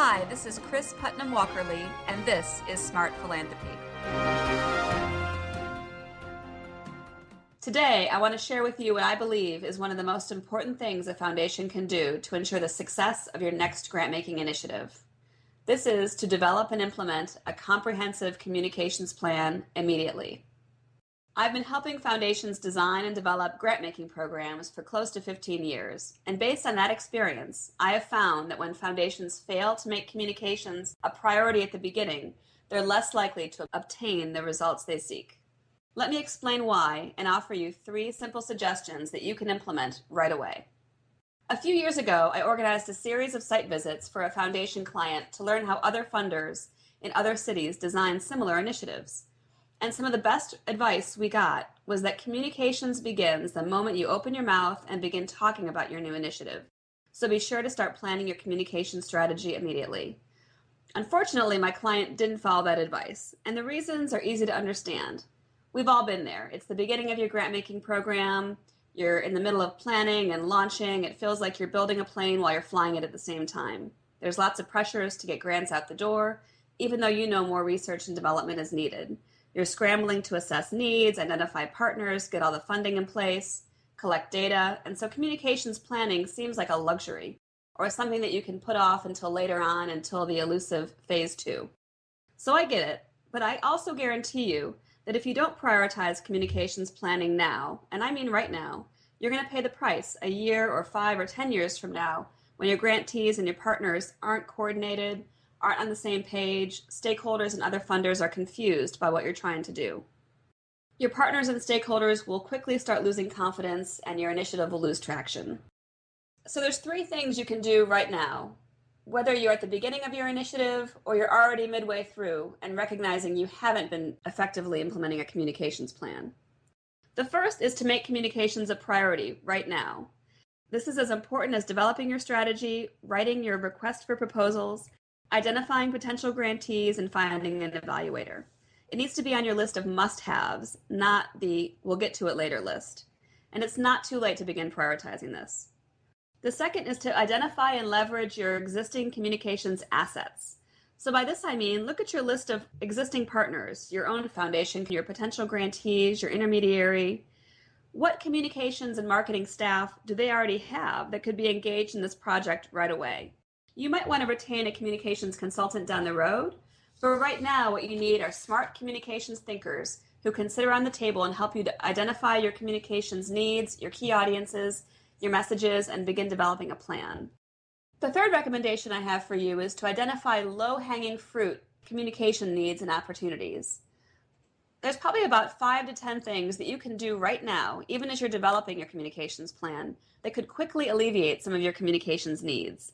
Hi, this is Kris Putnam Walkerly, and this is Smart Philanthropy. Today, I want to share with you what I believe is one of the most important things a foundation can do to ensure the success of your next grant making initiative. This is to develop and implement a comprehensive communications plan immediately. I've been helping foundations design and develop grant making programs for close to 15 years. And based on that experience, I have found that when foundations fail to make communications a priority at the beginning, they're less likely to obtain the results they seek. Let me explain why and offer you three simple suggestions that you can implement right away. A few years ago, I organized a series of site visits for a foundation client to learn how other funders in other cities design similar initiatives. And some of the best advice we got was that communications begins the moment you open your mouth and begin talking about your new initiative. So be sure to start planning your communication strategy immediately. Unfortunately, my client didn't follow that advice, and the reasons are easy to understand. We've all been there. It's the beginning of your grant making program. You're in the middle of planning and launching. It feels like you're building a plane while you're flying it at the same time. There's lots of pressures to get grants out the door, even though you know more research and development is needed. You're scrambling to assess needs, identify partners, get all the funding in place, collect data, and so communications planning seems like a luxury or something that you can put off until later on until the elusive phase two. So I get it, but I also guarantee you that if you don't prioritize communications planning now, and I mean right now, you're going to pay the price a year or five or 10 years from now when your grantees and your partners aren't coordinated, aren't on the same page, stakeholders and other funders are confused by what you're trying to do. Your partners and stakeholders will quickly start losing confidence and your initiative will lose traction. So there's three things you can do right now. Whether you're at the beginning of your initiative or you're already midway through and recognizing you haven't been effectively implementing a communications plan. The first is to make communications a priority right now. This is as important as developing your strategy, writing your request for proposals, identifying potential grantees, and finding an evaluator. It needs to be on your list of must haves, not the we'll get to it later list. And it's not too late to begin prioritizing this. The second is to identify and leverage your existing communications assets. So, by this I mean look at your list of existing partners, your own foundation, your potential grantees, your intermediary. What communications and marketing staff do they already have that could be engaged in this project right away? You might want to retain a communications consultant down the road, but right now, what you need are smart communications thinkers who can sit around the table and help you to identify your communications needs, your key audiences, your messages, and begin developing a plan. The third recommendation I have for you is to identify low hanging fruit communication needs and opportunities. There's probably about five to 10 things that you can do right now, even as you're developing your communications plan, that could quickly alleviate some of your communications needs.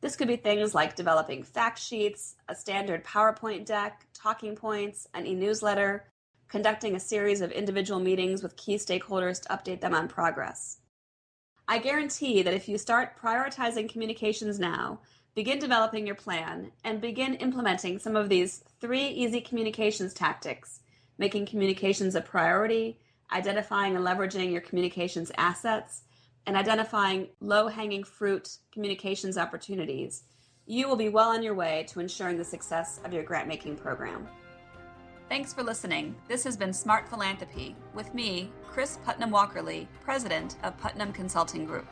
This could be things like developing fact sheets, a standard PowerPoint deck, talking points, an e newsletter, conducting a series of individual meetings with key stakeholders to update them on progress. I guarantee that if you start prioritizing communications now, begin developing your plan, and begin implementing some of these three easy communications tactics, making communications a priority, identifying and leveraging your communications assets, and identifying low hanging fruit communications opportunities, you will be well on your way to ensuring the success of your grant making program. Thanks for listening. This has been Smart Philanthropy with me, Kris Putnam Walkerly, President of Putnam Consulting Group.